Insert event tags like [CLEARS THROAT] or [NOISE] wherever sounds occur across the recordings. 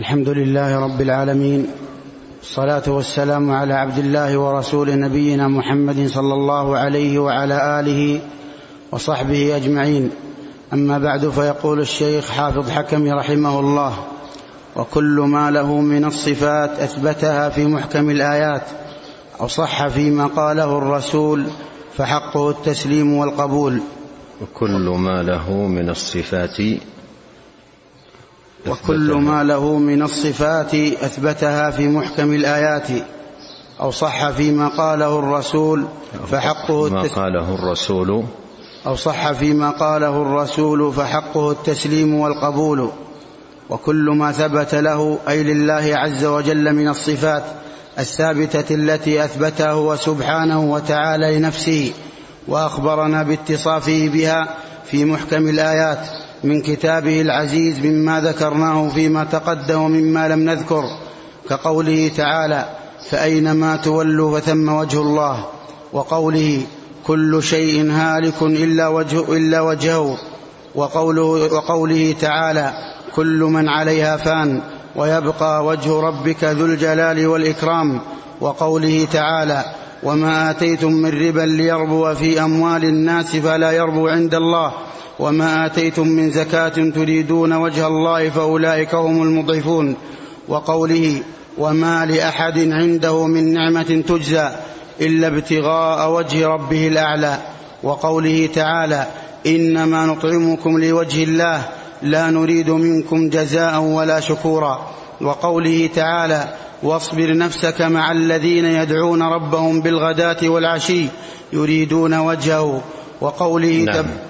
الحمد لله رب العالمين الصلاة والسلام على عبد الله ورسول نبينا محمد صلى الله عليه وعلى آله وصحبه أجمعين. أما بعد فيقول الشيخ حافظ حكم رحمه الله وكل ما له من الصفات أثبتها في محكم الآيات أو صح فيما قاله الرسول فحقه التسليم والقبول. وكل ما له من الصفات وكل ما له من الصفات أثبتها في محكم الآيات أو صح فيما قاله الرسول فحقه ما. قاله الرسول. أو صح فيما قاله الرسول فحقه التسليم والقبول. وكل ما ثبت له أي لله عز وجل من الصفات الثابتة التي اثبتها هو سبحانه وتعالى لنفسه وأخبرنا باتصافه بها في محكم الآيات. من كتابه العزيز مما ذكرناه فيما تقدم ومما لم نذكر كقوله تعالى فأينما تولوا فثم وجه الله وقوله كل شيء هالك إلا وجه إلا وجهه وقوله, وقوله تعالى كل من عليها فان ويبقى وجه ربك ذو الجلال والإكرام وقوله تعالى وما آتيتم من ربا ليربو في أموال الناس فلا يربو عند الله وما اتيتم من زكاه تريدون وجه الله فاولئك هم المضيفون وقوله وما لاحد عنده من نعمه تجزى الا ابتغاء وجه ربه الاعلى وقوله تعالى انما نطعمكم لوجه الله لا نريد منكم جزاء ولا شكورا وقوله تعالى واصبر نفسك مع الذين يدعون ربهم بالغداه والعشي يريدون وجهه وقوله نعم. تب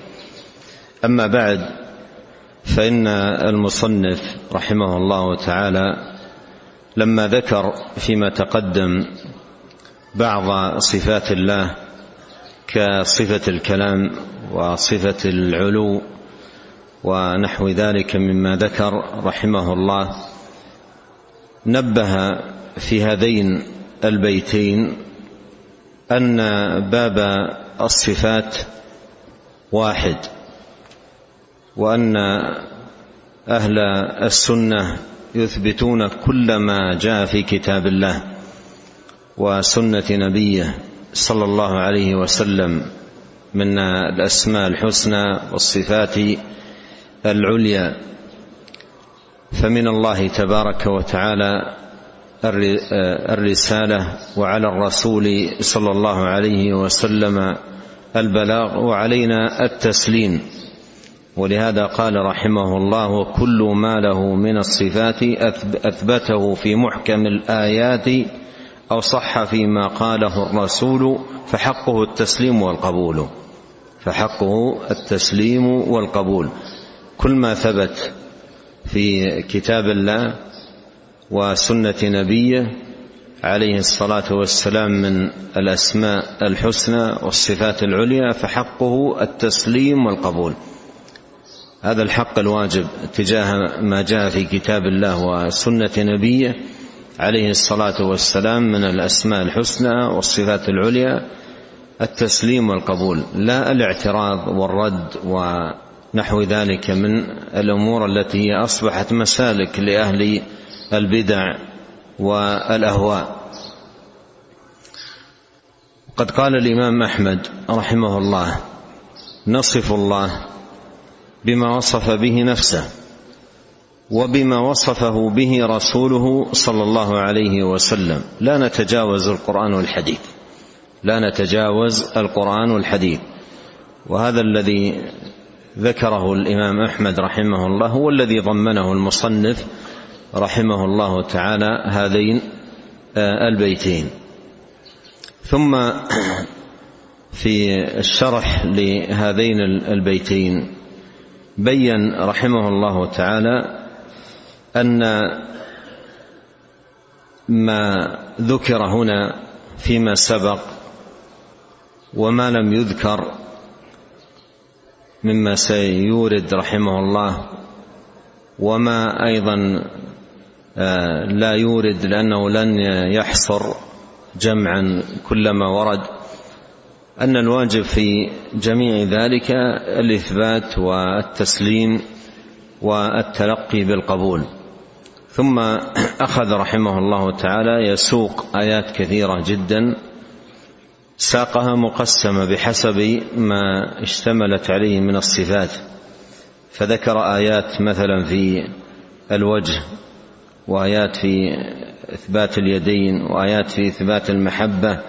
أما بعد فإن المصنف رحمه الله تعالى لما ذكر فيما تقدم بعض صفات الله كصفة الكلام وصفة العلو ونحو ذلك مما ذكر رحمه الله نبه في هذين البيتين أن باب الصفات واحد. وأن أهل السنة يثبتون كل ما جاء في كتاب الله وسنة نبيه صلى الله عليه وسلم من الأسماء الحسنى والصفات العليا. فمن الله تبارك وتعالى الرسالة وعلى الرسول صلى الله عليه وسلم البلاغ وعلينا التسليم. ولهذا قال رحمه الله وكل ما له من الصفات أثبته في محكم الآيات أو صح فيما قاله الرسول فحقه التسليم والقبول. فحقه التسليم والقبول. كل ما ثبت في كتاب الله وسنة نبيه عليه الصلاة والسلام من الأسماء الحسنى والصفات العليا فحقه التسليم والقبول. هذا الحق الواجب تجاه ما جاء في كتاب الله وسنة نبيه عليه الصلاة والسلام من الأسماء الحسنى والصفات العليا التسليم والقبول لا الاعتراض والرد ونحو ذلك من الأمور التي هي أصبحت مسالك لأهل البدع والأهواء. قد قال الإمام أحمد رحمه الله نصف الله بما وصف به نفسه وبما وصفه به رسوله صلى الله عليه وسلم. لا نتجاوز القرآن والحديث. لا نتجاوز القرآن والحديث. وهذا الذي ذكره الإمام أحمد رحمه الله هو الذي ضمنه المصنف رحمه الله تعالى هذين البيتين. ثم في الشرح لهذين البيتين بين رحمه الله تعالى أن ما ذكر هنا فيما سبق وما لم يذكر مما سيورد رحمه الله وما أيضا آه، لا يورد لأنه لن يحصر جمعا كل ما ورد. أن الواجب في جميع ذلك الإثبات والتسليم والتلقي بالقبول. ثم أخذ رحمه الله تعالى يسوق آيات كثيرة جدا ساقها مقسمه بحسب ما اشتملت عليه من الصفات. فذكر آيات مثلا في الوجه وآيات في إثبات اليدين وآيات في إثبات المحبة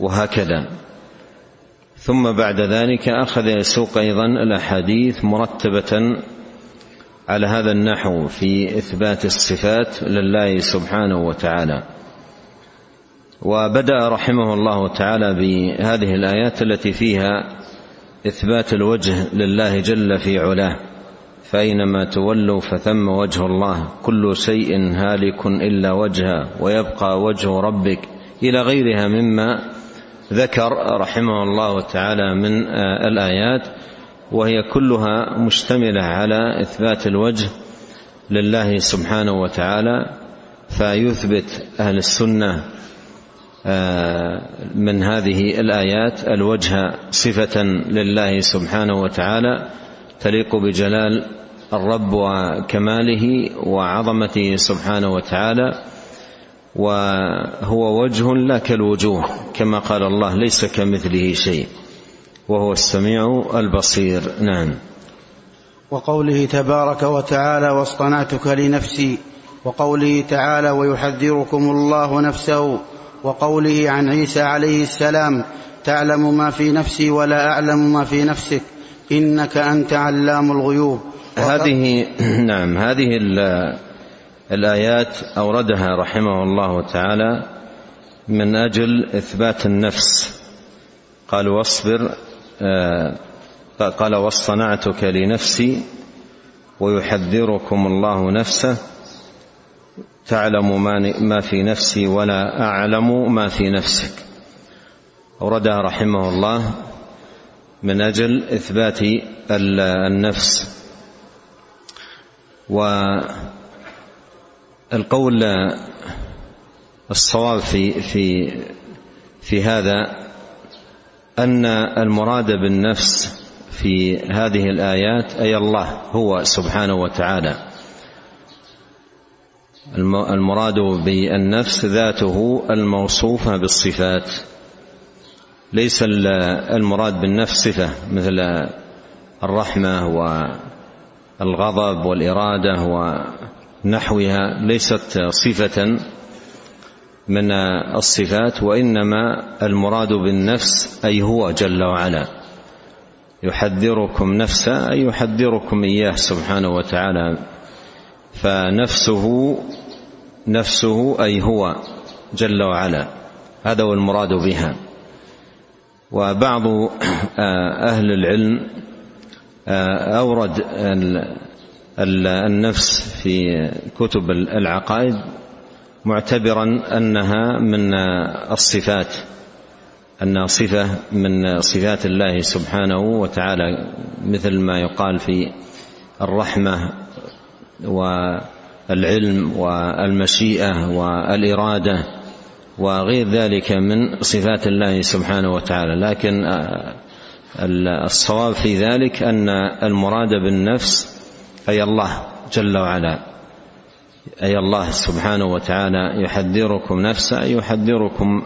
وهكذا. ثم بعد ذلك أخذ يسوق أيضا الأحاديث مرتبة على هذا النحو في إثبات الصفات لله سبحانه وتعالى. وبدأ رحمه الله تعالى بهذه الآيات التي فيها إثبات الوجه لله جل في علاه. فأينما تولوا فثم وجه الله كل شيء هالك إلا وجهه ويبقى وجه ربك إلى غيرها مما ذكر رحمه الله تعالى من الآيات وهي كلها مشتملة على إثبات الوجه لله سبحانه وتعالى فيثبت أهل السنة آه، من هذه الآيات الوجه صفة لله سبحانه وتعالى تليق بجلال الرب وكماله وعظمته سبحانه وتعالى وهو وجه لا كالوجوه كما قال الله ليس كمثله شيء وهو السميع البصير. نعم. وقوله تبارك وتعالى واصطنعتك لنفسي وقوله تعالى ويحذركم الله نفسه وقوله عن عيسى عليه السلام تعلم ما في نفسي ولا أعلم ما في نفسك إنك أنت علام الغيوب. هذه نعم هذه الآيات أوردها رحمه الله تعالى من أجل إثبات النفس. قال واصبر آه، قال واصطنعتك لنفسي ويحذركم الله نفسه. تعلم ما في نفسي ولا أعلم ما في نفسك. أوردها رحمه الله من أجل إثبات النفس. والقول الصواب في في في هذا أن المراد بالنفس في هذه الآيات أي الله هو سبحانه وتعالى. المراد بالنفس ذاته الموصوفه بالصفات ليس المراد بالنفس صفة مثل الرحمة والغضب والإرادة ونحوها ليست صفة من الصفات وإنما المراد بالنفس أي هو جل وعلا. يحذركم نفسه أي يحذركم إياه سبحانه وتعالى. فنفسه نفسه أي هو جل وعلا. هذا هو المراد بها. وبعض أهل العلم أورد النفس في كتب العقائد معتبرا أنها من الصفات انها صفة من صفات الله سبحانه وتعالى مثل ما يقال في الرحمة والعلم والمشيئة والإرادة وغير ذلك من صفات الله سبحانه وتعالى. لكن الصواب في ذلك أن المراد بالنفس أي الله جل وعلا. أي الله سبحانه وتعالى يحذركم نفسه أي يحذركم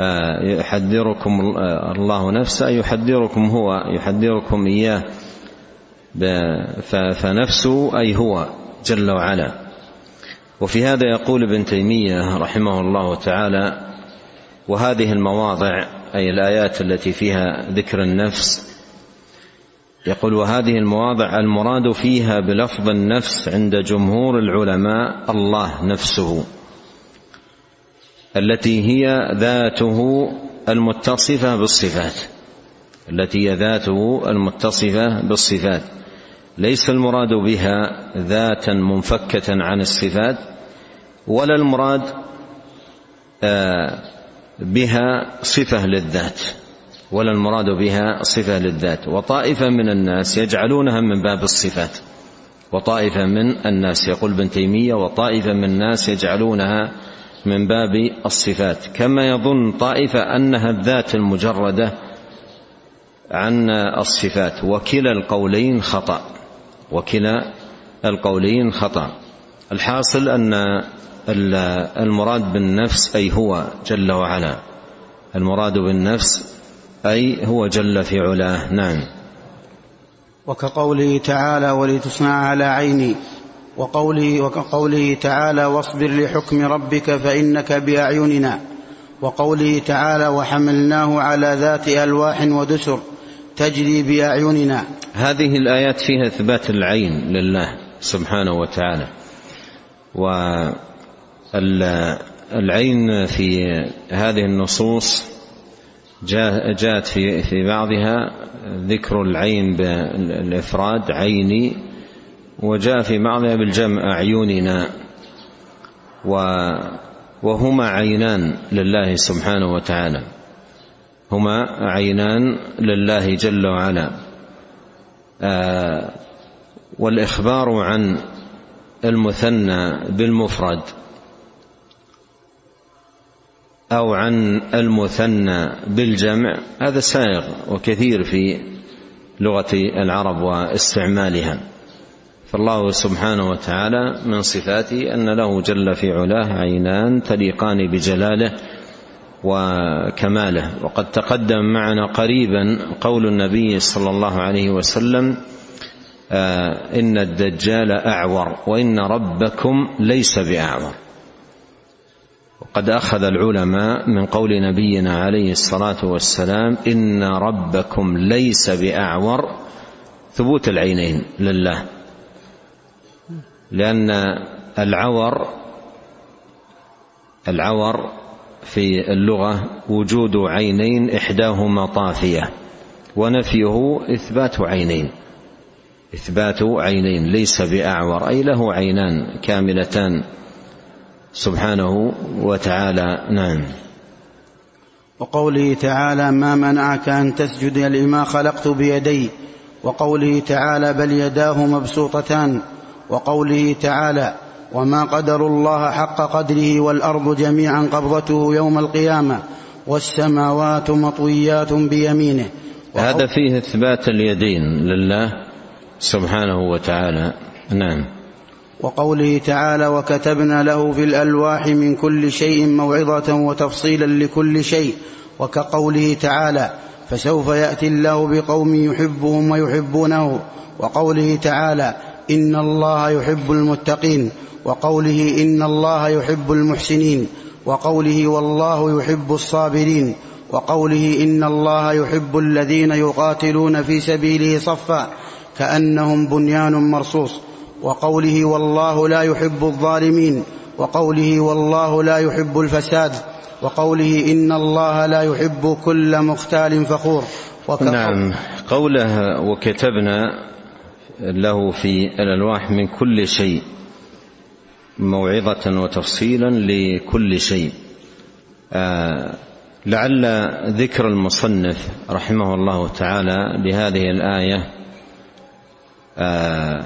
آه، يحذركم الله نفسه أي يحذركم هو يحذركم إياه. فنفسه أي هو جل وعلا. وفي هذا يقول ابن تيمية رحمه الله تعالى وهذه المواضع أي الآيات التي فيها ذكر النفس يقول وهذه المواضع المراد فيها بلفظ النفس عند جمهور العلماء الله نفسه التي هي ذاته المتصفة بالصفات التي هي ذاته المتصفة بالصفات ليس المراد بها ذاتا منفكة عن الصفات ولا المراد بها صفة للذات. ولا المراد بها صفة للذات. وطائفة من الناس يجعلونها من باب الصفات. وطائفة من الناس يقول ابن تيمية وطائفة من الناس يجعلونها من باب الصفات. كما يظن طائفة أنها الذات المجردة عن الصفات. وكلا القولين خطأ. وكلا القولين خطأ. الحاصل أن المراد بالنفس أي هو جل وعلا المراد بالنفس أي هو جل في علاه. نعم. وكقوله تعالى ولتصنع على عيني وقوله وكقوله تعالى واصبر لحكم ربك فإنك بأعيننا وقوله تعالى وحملناه على ذات ألواح ودسر تجري بأعيننا. هذه الآيات فيها إثبات العين لله سبحانه وتعالى. والعين في هذه النصوص جاءت في في بعضها ذكر العين بالافراد عيني وجاء في بعضها بالجمع أعيننا وهما عينان لله سبحانه وتعالى. هما عينان لله جل وعلا. آه والإخبار عن المثنى بالمفرد. أو عن المثنى بالجمع هذا سائغ وكثير في لغة العرب واستعمالها. فالله سبحانه وتعالى من صفاته أن له جل في علاه عينان تليقان بجلاله وكماله. وقد تقدم معنا قريبا قول النبي صلى الله عليه وسلم آه إن الدجال أعور وإن ربكم ليس بأعور. وقد أخذ العلماء من قول نبينا عليه الصلاة والسلام إن ربكم ليس بأعور ثبوت العينين لله. لأن العور العور في اللغة وجود عينين إحداهما طافية ونفيه إثبات عينين. إثبات عينين ليس بأعور أي له عينان كاملتان. سبحانه وتعالى. نعم. وقوله تعالى ما منعك أن تسجد لما خلقت بيدي. وقوله تعالى بل يداه مبسوطتان. وقوله تعالى وما قدروا الله حق قدره والأرض جميعا قبضته يوم القيامة والسماوات مطويات بيمينه. هذا فيه إثبات اليدين لله سبحانه وتعالى. نعم. وقوله تعالى وكتبنا له في الألواح من كل شيء موعظة وتفصيلا لكل شيء وكقوله تعالى فسوف يأتي الله بقوم يحبهم ويحبونه وقوله تعالى إن الله يحب المتقين وقوله إن الله يحب المحسنين وقوله والله يحب الصابرين وقوله إن الله يحب الذين يقاتلون في سبيله صفا كأنهم بنيان مرصوص. وقوله والله لا يحب الظالمين وقوله والله لا يحب الفساد وقوله إن الله لا يحب كل مختال فخور. نعم قوله وكتبنا له في الألواح من كل شيء موعظة وتفصيلا لكل شيء. آه لعل ذكر المصنف رحمه الله تعالى لهذه الآية آه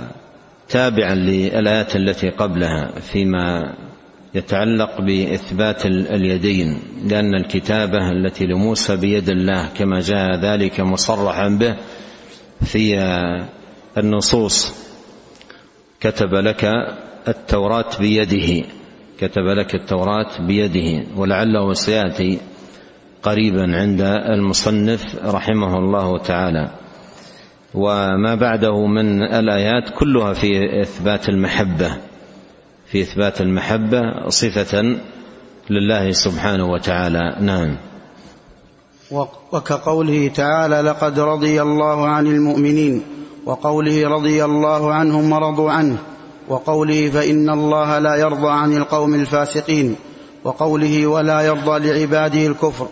تابعا للآيات التي قبلها فيما يتعلق بإثبات اليدين لأن الكتابة التي لموسى بيد الله كما جاء ذلك مصرحا به في النصوص. كتب لك التوراة بيده كتب لك التوراة بيده ولعله سيأتي قريبا عند المصنف رحمه الله تعالى. وما بعده من الآيات كلها في إثبات المحبة في إثبات المحبة صفة لله سبحانه وتعالى. نعم. وكقوله تعالى لقد رضي الله عن المؤمنين وقوله رضي الله عنهم ورضوا عنه وقوله فإن الله لا يرضى عن القوم الفاسقين وقوله ولا يرضى لعباده الكفر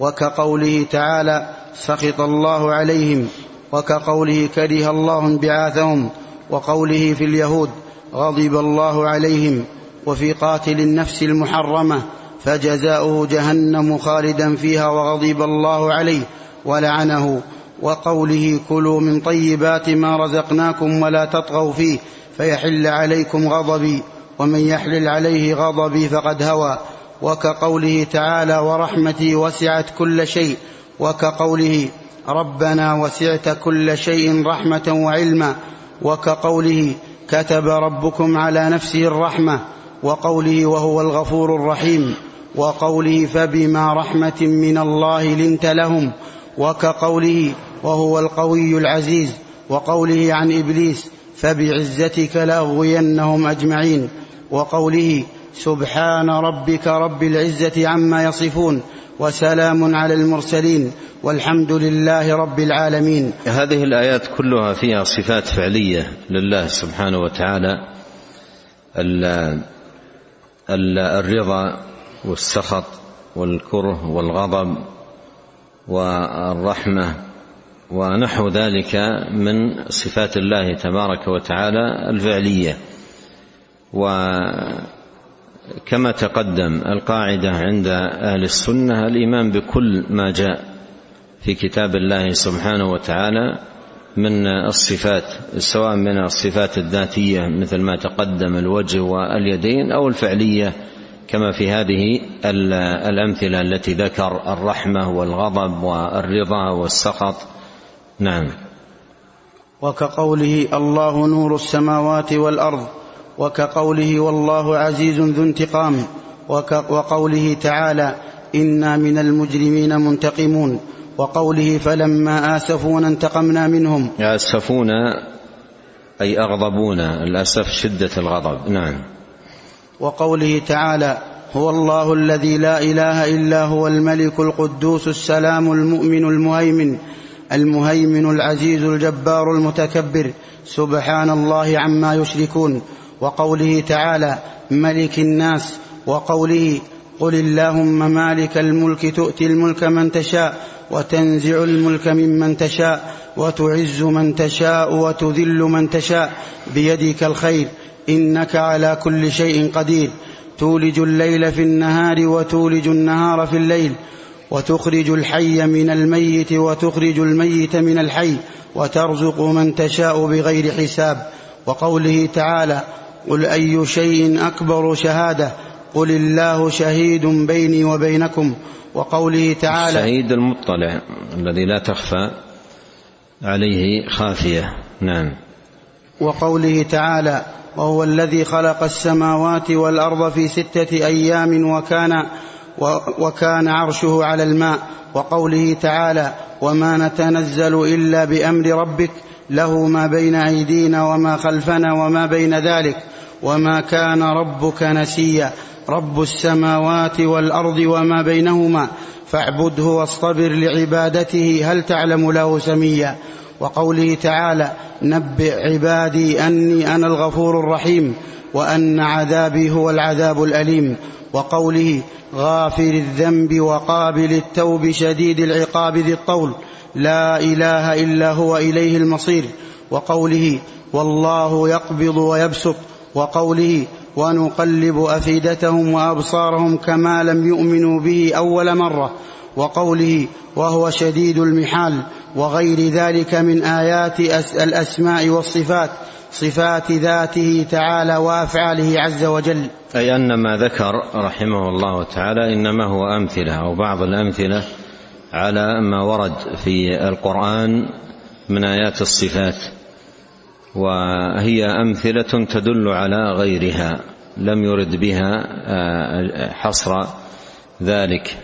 وكقوله تعالى سخط الله عليهم وكقوله كره الله انبعاثهم وقوله في اليهود غضب الله عليهم وفي قاتل النفس المحرمة فجزاؤه جهنم خالدا فيها وغضب الله عليه ولعنه وقوله كلوا من طيبات ما رزقناكم ولا تطغوا فيه فيحل عليكم غضبي ومن يحلل عليه غضبي فقد هوى وكقوله تعالى ورحمتي وسعت كل شيء وكقوله ربنا وسعت كل شيء رحمة وعلما وكقوله كتب ربكم على نفسه الرحمة وقوله وهو الغفور الرحيم وقوله فبما رحمة من الله لنت لهم وكقوله وهو القوي العزيز وقوله عن إبليس فبعزتك لأغوينهم أجمعين وقوله سبحان ربك رب العزة عما يصفون وسلام على المرسلين والحمد لله رب العالمين. هذه الآيات كلها فيها صفات فعلية لله سبحانه وتعالى. الرضا والسخط والكره والغضب والرحمة ونحو ذلك من صفات الله تبارك وتعالى الفعلية. وكما تقدم القاعدة عند أهل السنة الإيمان بكل ما جاء في كتاب الله سبحانه وتعالى من الصفات سواء من الصفات الذاتية مثل ما تقدم الوجه واليدين أو الفعلية كما في هذه الأمثلة التي ذكر الرحمة والغضب والرضا والسخط. نعم. وكقوله الله نور السماوات والأرض وكقوله والله عزيز ذو انتقام وقوله تعالى إنا من المجرمين منتقمون وقوله فلما آسفونا انتقمنا منهم اسفونا أي اغضبونا الأسف شدة الغضب. نعم. وقوله تعالى هو الله الذي لا إله إلا هو الملك القدوس السلام المؤمن المهيمن المهيمن العزيز الجبار المتكبر سبحان الله عما يشركون وقوله تعالى ملك الناس وقوله قل اللهم مالك الملك تؤتي الملك من تشاء وتنزع الملك ممن تشاء وتعز من تشاء وتذل من تشاء بيدك الخير إنك على كل شيء قدير تولج الليل في النهار وتولج النهار في الليل وتخرج الحي من الميت وتخرج الميت من الحي وترزق من تشاء بغير حساب وقوله تعالى قل أي شيء أكبر شهادة؟ قل الله شهيد بيني وبينكم. وقوله تعالى الشهيد المطلع الذي لا تخفى عليه خافية. نعم. وقوله تعالى وهو الذي خلق السماوات والأرض في ستة أيام وكان وكان عرشه على الماء. وقوله تعالى وما نتنزل إلا بأمر ربك له ما بين أيدينا وما خلفنا وما بين ذلك. وما كان ربك نسيا. رب السماوات والأرض وما بينهما. فاعبده واصطبر لعبادته. هل تعلم له سميا؟ وقوله تعالى نبئ عبادي أني أنا الغفور الرحيم. وأن عذابي هو العذاب الأليم. وقوله غافر الذنب وقابل التوب شديد العقاب ذي الطول. لا إله إلا هو إليه المصير. وقوله والله يقبض ويبسط. وقوله ونقلب أفئدتهم وأبصارهم كما لم يؤمنوا به أول مرة وقوله وهو شديد المحال وغير ذلك من آيات الأسماء والصفات صفات ذاته تعالى وأفعاله عز وجل. أي أن ما ذكر رحمه الله تعالى إنما هو أمثلة أو بعض الأمثلة على ما ورد في القرآن من آيات الصفات. وهي أمثلة تدل على غيرها لم يرد بها آه، حصر ذلك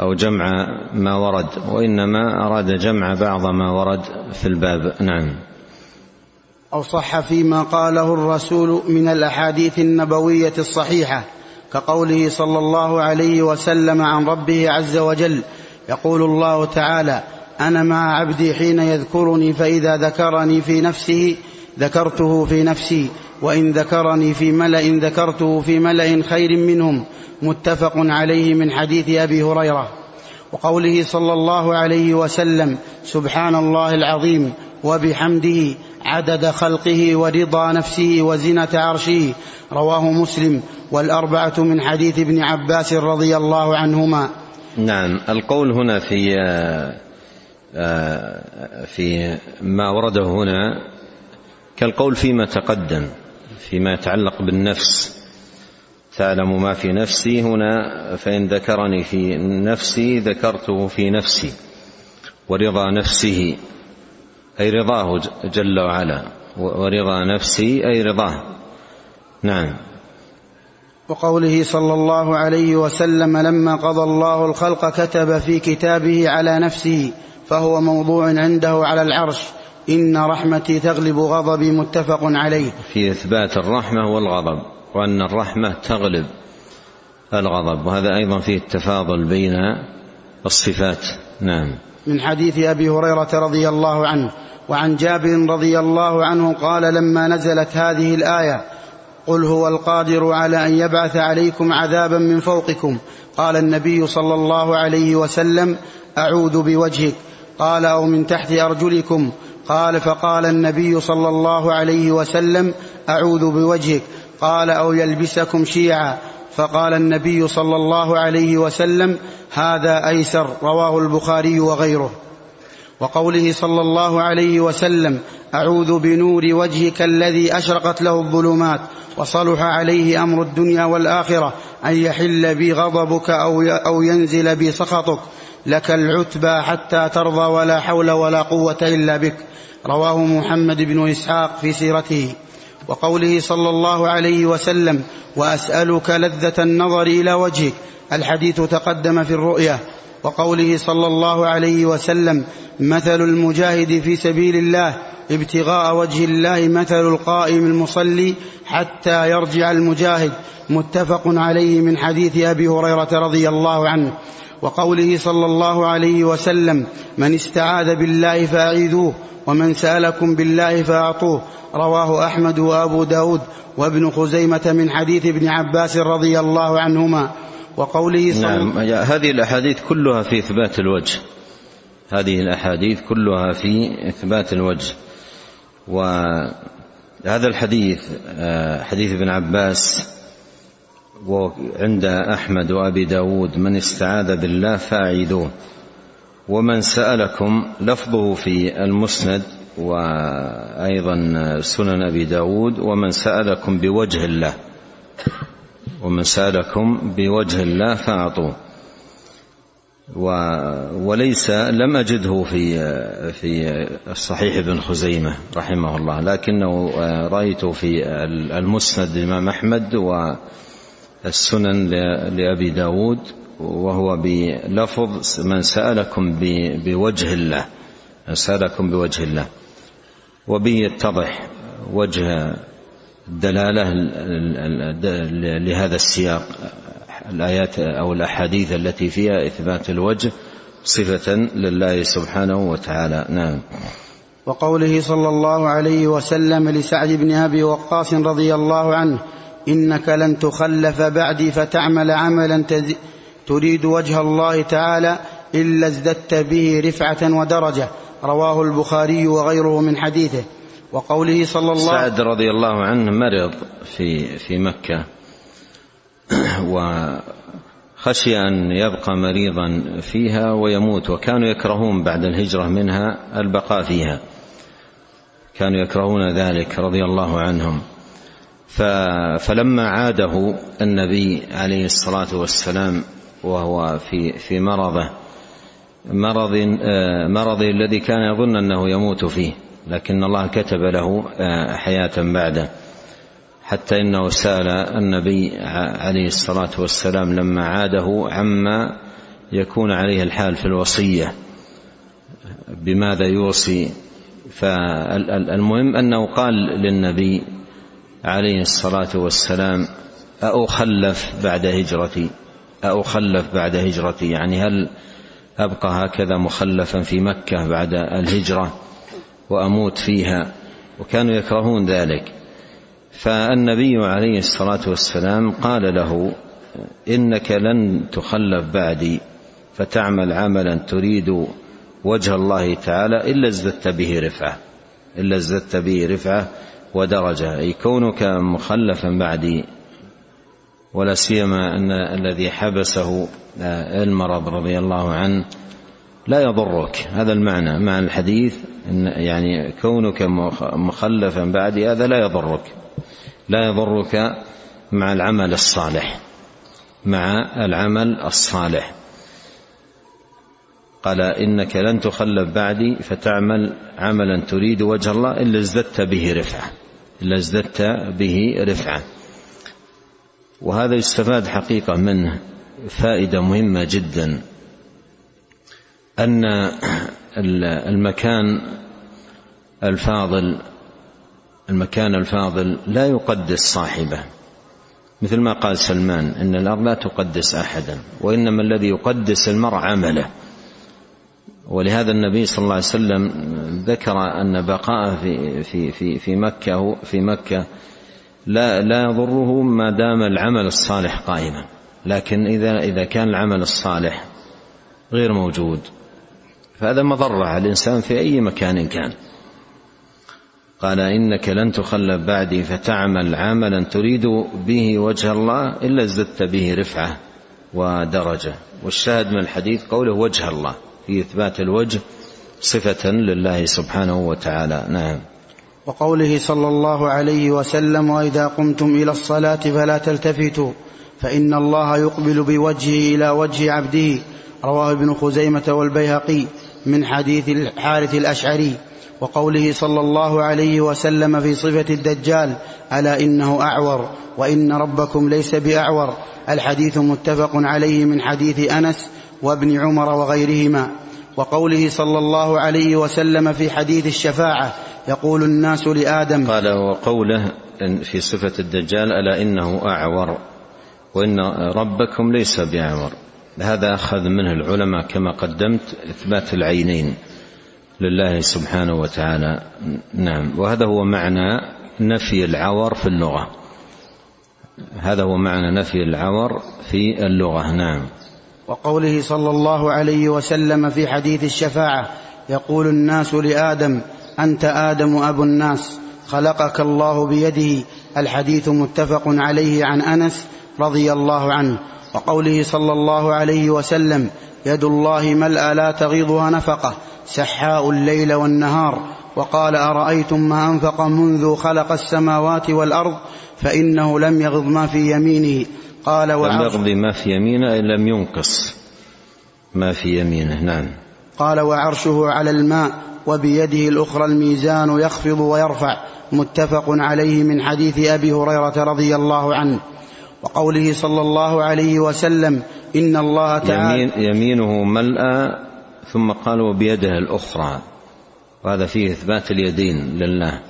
أو جمع ما ورد وإنما أراد جمع بعض ما ورد في الباب. نعم. أو صح فيما قاله الرسول من الأحاديث النبوية الصحيحة كقوله صلى الله عليه وسلم عن ربه عز وجل يقول الله تعالى أنا مع عبدي حين يذكرني فإذا ذكرني في نفسه ذكرته في نفسي وإن ذكرني في ملأ ذكرته في ملأ خير منهم متفق عليه من حديث أبي هريرة. وقوله صلى الله عليه وسلم سبحان الله العظيم وبحمده عدد خلقه ورضا نفسه وزنة عرشه. رواه مسلم والأربعة من حديث ابن عباس رضي الله عنهما. نعم القول هنا في آه، في ما ورده هنا كالقول فيما تقدم فيما يتعلق بالنفس. تعلم ما في نفسي هنا فإن ذكرني في نفسي ذكرته في نفسي ورضا نفسه أي رضاه جل وعلا ورضا نفسي أي رضاه. نعم. وقوله صلى الله عليه وسلم لما قضى الله الخلق كتب في كتابه على نفسه فهو موضوع عنده على العرش. إن رحمتي تغلب غضبي متفق عليه. في إثبات الرحمة والغضب وأن الرحمة تغلب الغضب وهذا أيضا فيه التفاضل بين الصفات. نعم. من حديث أبي هريرة رضي الله عنه وعن جابر رضي الله عنه قال لما نزلت هذه الآية قل هو القادر على أن يبعث عليكم عذابا من فوقكم. قال النبي صلى الله عليه وسلم أعوذ بوجهك. قال أو من تحت أرجلكم. قال فقال النبي صلى الله عليه وسلم أعوذ بوجهك. قال أو يلبسكم شيعا. فقال النبي صلى الله عليه وسلم هذا أيسر رواه البخاري وغيره. وقوله صلى الله عليه وسلم أعوذ بنور وجهك الذي أشرقت له الظلمات وصلح عليه أمر الدنيا والآخرة أن يحل بي غضبك أو أو ينزل بي سخطك. لك العتبى حتى ترضى ولا حول ولا قوة إلا بك. رواه محمد بن إسحاق في سيرته. وقوله صلى الله عليه وسلم وأسألك لذة النظر إلى وجهك. الحديث تقدم في الرؤيا. وقوله صلى الله عليه وسلم مثل المجاهد في سبيل الله ابتغاء وجه الله مثل القائم المصلي حتى يرجع المجاهد. متفق عليه من حديث أبي هريرة رضي الله عنه. وقوله صلى الله عليه وسلم من استعاذ بالله فأعيذوه ومن سألكم بالله فأعطوه. رواه أحمد وأبو داود وابن خزيمة من حديث ابن عباس رضي الله عنهما. وقوله صلى نعم هذه الأحاديث كلها في إثبات الوجه. هذه الأحاديث كلها في إثبات الوجه. وهذا الحديث آه، حديث ابن عباس وعند أحمد وأبي داود من استعاذ بالله فأعيدوه ومن سألكم لفظه في المسند وأيضا سنن أبي داود ومن سألكم بوجه الله. ومن سألكم بوجه الله فأعطوه. وليس لم أجده في في الصحيح ابن خزيمة رحمه الله لكنه رأيته في المسند الإمام أحمد والسنن لأبي داود وهو بلفظ من سألكم بوجه الله من سألكم بوجه الله. وبه يتضح وجه الدلالة لهذا السياق الآيات أو الأحاديث التي فيها إثبات الوجه صفة لله سبحانه وتعالى. نعم. وقوله صلى الله عليه وسلم لسعد بن أبي وقاص رضي الله عنه إنك لن تخلف بعدي فتعمل عملا تريد وجه الله تعالى إلا ازددت به رفعة ودرجة. رواه البخاري وغيره من حديثه. وقوله صلى الله سعد رضي الله عنه مرض في في مكة. [CLEARS THROAT] وخشي أن يبقى مريضا فيها ويموت. وكانوا يكرهون بعد الهجرة منها البقاء فيها. كانوا يكرهون ذلك رضي الله عنهم. فلما عاده النبي عليه الصلاة والسلام وهو في في مرضه مرض آه، مرضه الذي كان يظن أنه يموت فيه لكن الله كتب له آه، حياة بعده حتى إنه سأل النبي عليه الصلاة والسلام لما عاده عما يكون عليه الحال في الوصية بماذا يوصي؟ فالمهم أنه قال للنبي عليه الصلاة والسلام أأخلف بعد هجرتي أأخلف بعد هجرتي. يعني هل أبقى هكذا مخلفا في مكة بعد الهجرة وأموت فيها؟ وكانوا يكرهون ذلك. فالنبي عليه الصلاة والسلام قال له إنك لن تخلف بعدي فتعمل عملا تريد وجه الله تعالى إلا ازددت به رفعة إلا ازددت به رفعة ودرجة أي كونك مخلفا بعدي ولا سيما أن الذي حبسه المرض رضي الله عنه لا يضرك. هذا المعنى مع الحديث إن يعني كونك مخلفا بعد هذا لا يضرك. لا يضرك مع العمل الصالح مع العمل الصالح. قال إنك لن تخلف بعدي فتعمل عملا تريد وجه الله إلا ازددت به رفعة. إلا ازددت به رفعة. وهذا يستفاد حقيقة منه فائدة مهمة جدا أن المكان الفاضل المكان الفاضل لا يقدس صاحبه. مثل ما قال سلمان إن الأرض لا تقدس احدا وإنما الذي يقدس المرء عمله. ولهذا النبي صلى الله عليه وسلم ذكر أن بقاءه في في في في مكة في مكة لا لا يضره ما دام العمل الصالح قائما. لكن إذا إذا كان العمل الصالح غير موجود فهذا مضرة على الإنسان في أي مكان كان. قال إنك لن تخلف بعدي فتعمل عملا تريد به وجه الله إلا ازددت به رفعة ودرجة. والشاهد من الحديث قوله وجه الله. في اثبات الوجه صفة لله سبحانه وتعالى. نعم. وقوله صلى الله عليه وسلم وإذا قمتم إلى الصلاة فلا تلتفتوا فإن الله يقبل بوجهه إلى وجه عبده. رواه ابن خزيمة والبيهقي من حديث الحارث الأشعري. وقوله صلى الله عليه وسلم في صفة الدجال ألا إنه أعور وإن ربكم ليس بأعور. الحديث متفق عليه من حديث أنس وابن عمر وغيرهما وقوله صلى الله عليه وسلم في حديث الشفاعة يقول الناس لآدم قال وقوله في صفة الدجال ألا إنه أعور وإن ربكم ليس بأعور. هذا أخذ منه العلماء كما قدمت إثبات العينين لله سبحانه وتعالى. نعم. وهذا هو معنى نفي العور في اللغة. هذا هو معنى نفي العور في اللغة. نعم. وقوله صلى الله عليه وسلم في حديث الشفاعة يقول الناس لآدم أنت آدم أبو الناس خلقك الله بيده. الحديث متفق عليه عن أنس رضي الله عنه. وقوله صلى الله عليه وسلم يد الله ملأى لا تغيضها نفقة سحاء الليل والنهار. وقال أرأيتم ما أنفق منذ خلق السماوات والأرض؟ فإنه لم يغض ما في يمينه. قال لم يغض ما في يمينه اي لم ينقص ما في يمينه. نعم. قال وعرشه على الماء وبيده الأخرى الميزان يخفض ويرفع متفق عليه من حديث أبي هريرة رضي الله عنه وقوله صلى الله عليه وسلم إن الله تعالى يمين يمينه ملأى ثم قال وبيده الأخرى. وهذا فيه إثبات اليدين لله.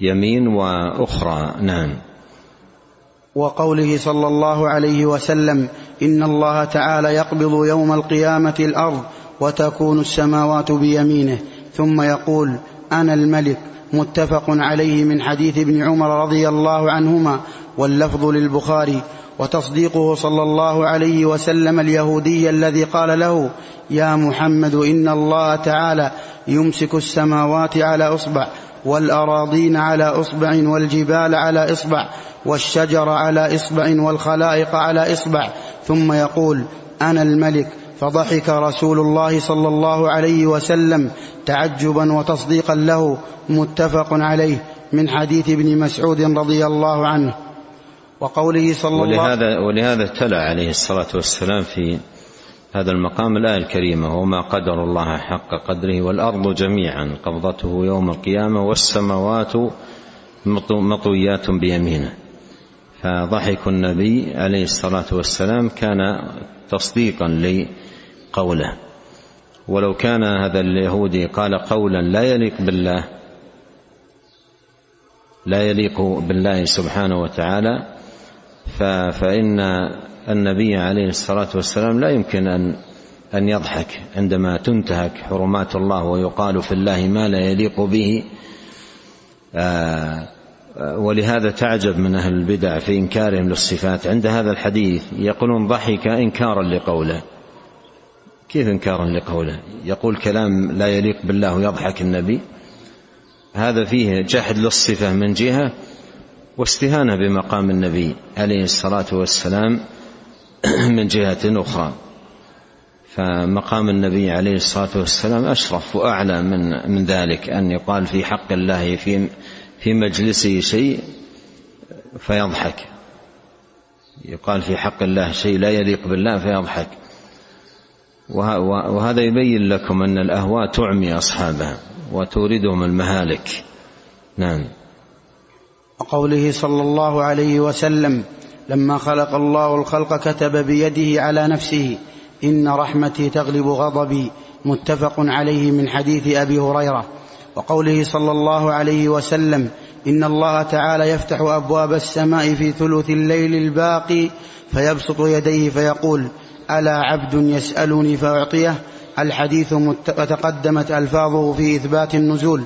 يمين وأخرى. نعم. وقوله صلى الله عليه وسلم إن الله تعالى يقبض يوم القيامة الأرض وتكون السماوات بيمينه ثم يقول أنا الملك متفق عليه من حديث ابن عمر رضي الله عنهما واللفظ للبخاري وتصديقه صلى الله عليه وسلم اليهودي الذي قال له يا محمد إن الله تعالى يمسك السماوات على إصبع والأراضين على إصبع والجبال على إصبع والشجر على إصبع والخلائق على إصبع. ثم يقول أنا الملك. فضحك رسول الله صلى الله عليه وسلم تعجبا وتصديقا له متفق عليه من حديث ابن مسعود رضي الله عنه. وقوله صلى الله ولهذا ولهذا تلا عليه الصلاة والسلام في هذا المقام الآية الكريمة وما قدر الله حق قدره والأرض جميعا قبضته يوم القيامة والسماوات مطويات بيمينه. فضحك النبي عليه الصلاة والسلام كان تصديقا لقوله. ولو كان هذا اليهودي قال قولا لا يليق بالله لا يليق بالله سبحانه وتعالى فإن النبي عليه الصلاة والسلام لا يمكن أن أن يضحك عندما تنتهك حرمات الله ويقال في الله ما لا يليق به. آه، ولهذا تعجب من أهل البدع في إنكارهم للصفات عند هذا الحديث. يقولون ضحك إنكارا لقوله. كيف إنكارا لقوله؟ يقول كلام لا يليق بالله ويضحك النبي. هذا فيه جحد للصفة من جهة واستهانة بمقام النبي عليه الصلاة والسلام. [CLEARS THROAT] من جهة أخرى. فمقام النبي عليه الصلاة والسلام أشرف وأعلى من من ذلك أن يقال في حق الله في في مجلسه شيء فيضحك. يقال في حق الله شيء لا يليق بالله فيضحك. وهذا يبين لكم أن الأهواء تعمي أصحابها وتوردهم المهالك. نعم. وقوله صلى الله عليه وسلم لما خلق الله الخلق كتب بيده على نفسه إن رحمتي تغلب غضبي. متفق عليه من حديث أبي هريرة. وقوله صلى الله عليه وسلم إن الله تعالى يفتح أبواب السماء في ثلث الليل الباقي فيبسط يديه فيقول ألا عبد يسألني فأعطيه؟ الحديث وتقدمت ألفاظه في إثبات النزول.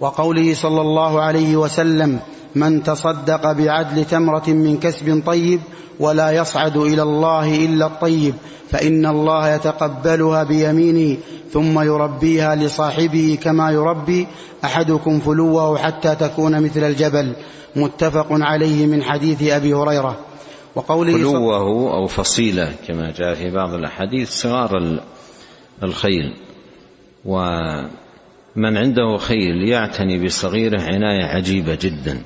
وقوله صلى الله عليه وسلم من تصدق بعدل تمرة من كسب طيب ولا يصعد إلى الله إلا الطيب فإن الله يتقبلها بيمينه ثم يربيها لصاحبه كما يربي أحدكم فلوه حتى تكون مثل الجبل متفق عليه من حديث أبي هريرة. وقوله فلوه أو فصيلة كما جاء في بعض الأحاديث صغار الخيل. ومن عنده خيل يعتني بصغيره عناية عجيبة جدا.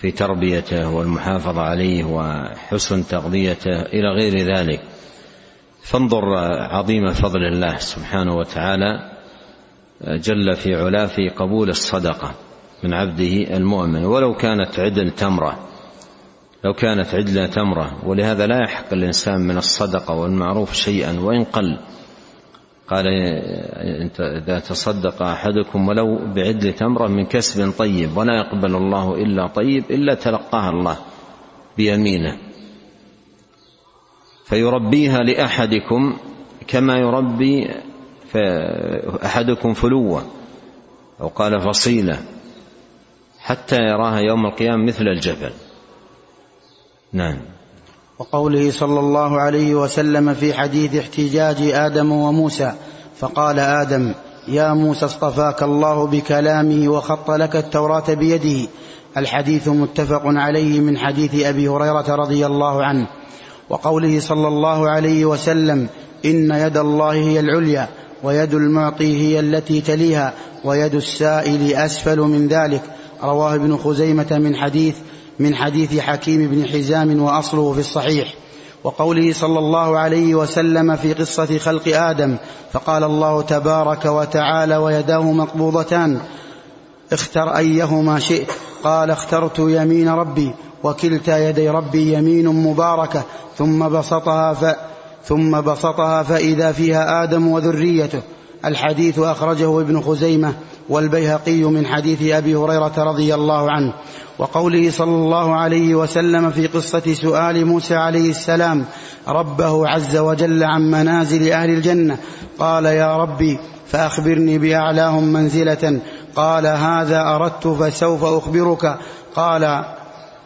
في تربيته والمحافظة عليه وحسن تغذيته إلى غير ذلك. فانظر عظيم فضل الله سبحانه وتعالى جل في علاه في قبول الصدقة من عبده المؤمن. ولو كانت عدل تمرة لو كانت عدل تمرة ولهذا لا يحق الإنسان من الصدقة والمعروف شيئا وإن قل قال إذا تصدق أحدكم ولو بعدل تمرة من كسب طيب ولا يقبل الله إلا طيب إلا تلقاها الله بيمينه. فيربيها لأحدكم كما يربي أحدكم فلوة. أو قال فصيلة حتى يراها يوم القيامة مثل الجبل. نعم. وقوله صلى الله عليه وسلم في حديث احتجاج آدم وموسى فقال آدم يا موسى اصطفاك الله بكلامه وخط لك التوراة بيده. الحديث متفق عليه من حديث أبي هريرة رضي الله عنه. وقوله صلى الله عليه وسلم إن يد الله هي العليا ويد المعطي هي التي تليها ويد السائل أسفل من ذلك. رواه ابن خزيمة من حديث من حديث حكيم بن حزام وأصله في الصحيح وقوله صلى الله عليه وسلم في قصة خلق آدم فقال الله تبارك وتعالى ويداه مقبوضتان اختر أيهما شئت قال اخترت يمين ربي وكلتا يدي ربي يمين مباركة ثم بسطها ف ثم بسطها فإذا فيها آدم وذريته الحديث أخرجه ابن خزيمة والبيهقي من حديث أبي هريرة رضي الله عنه وقوله صلى الله عليه وسلم في قصة سؤال موسى عليه السلام ربه عز وجل عن منازل أهل الجنة قال يا ربي فأخبرني بأعلاهم منزلة قال هذا أردت فسوف أخبرك. قال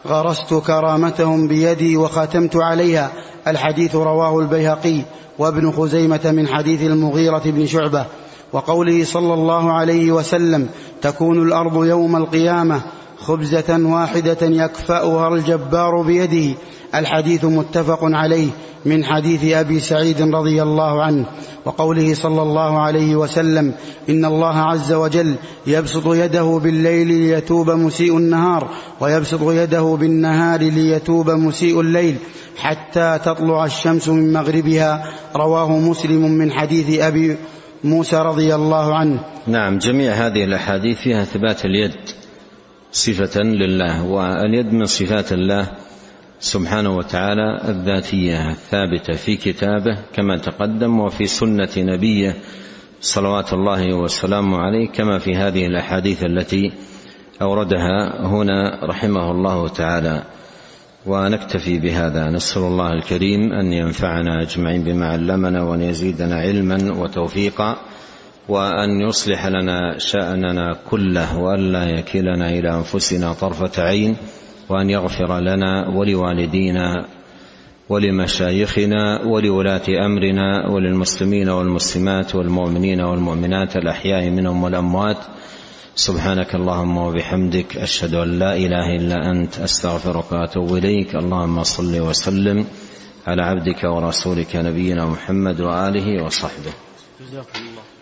غرست كرامتهم بيدي وختمت عليها. الحديث رواه البيهقي وابن خزيمة من حديث المغيرة بن شعبة. وقوله صلى الله عليه وسلم تكون الأرض يوم القيامة خبزة واحدة يكفأها الجبار بيده. الحديث متفق عليه من حديث أبي سعيد رضي الله عنه. وقوله صلى الله عليه وسلم إن الله عز وجل يبسط يده بالليل ليتوب مسيء النهار ويبسط يده بالنهار ليتوب مسيء الليل حتى تطلع الشمس من مغربها. رواه مسلم من حديث أبي موسى رضي الله عنه. نعم جميع هذه الأحاديث فيها اثبات اليد صفة لله واليد من صفات الله سبحانه وتعالى الذاتية الثابته في كتابه كما تقدم وفي سنة نبيه صلوات الله وسلامه عليه كما في هذه الأحاديث التي أوردها هنا رحمه الله تعالى. ونكتفي بهذا. نسأل الله الكريم أن ينفعنا أجمعين بما علمنا وأن يزيدنا علما وتوفيقا وأن يصلح لنا شأننا كله والا يكلنا إلى أنفسنا طرفة عين وأن يغفر لنا ولوالدينا ولمشايخنا ولولاة أمرنا وللمسلمين والمسلمات والمؤمنين والمؤمنات الأحياء منهم والأموات سبحانك اللهم وبحمدك أشهد أن لا إله إلا أنت أستغفرك وأتوب إليك. اللهم صل وسلم على عبدك ورسولك نبينا محمد وآله وصحبه. جزاكم الله.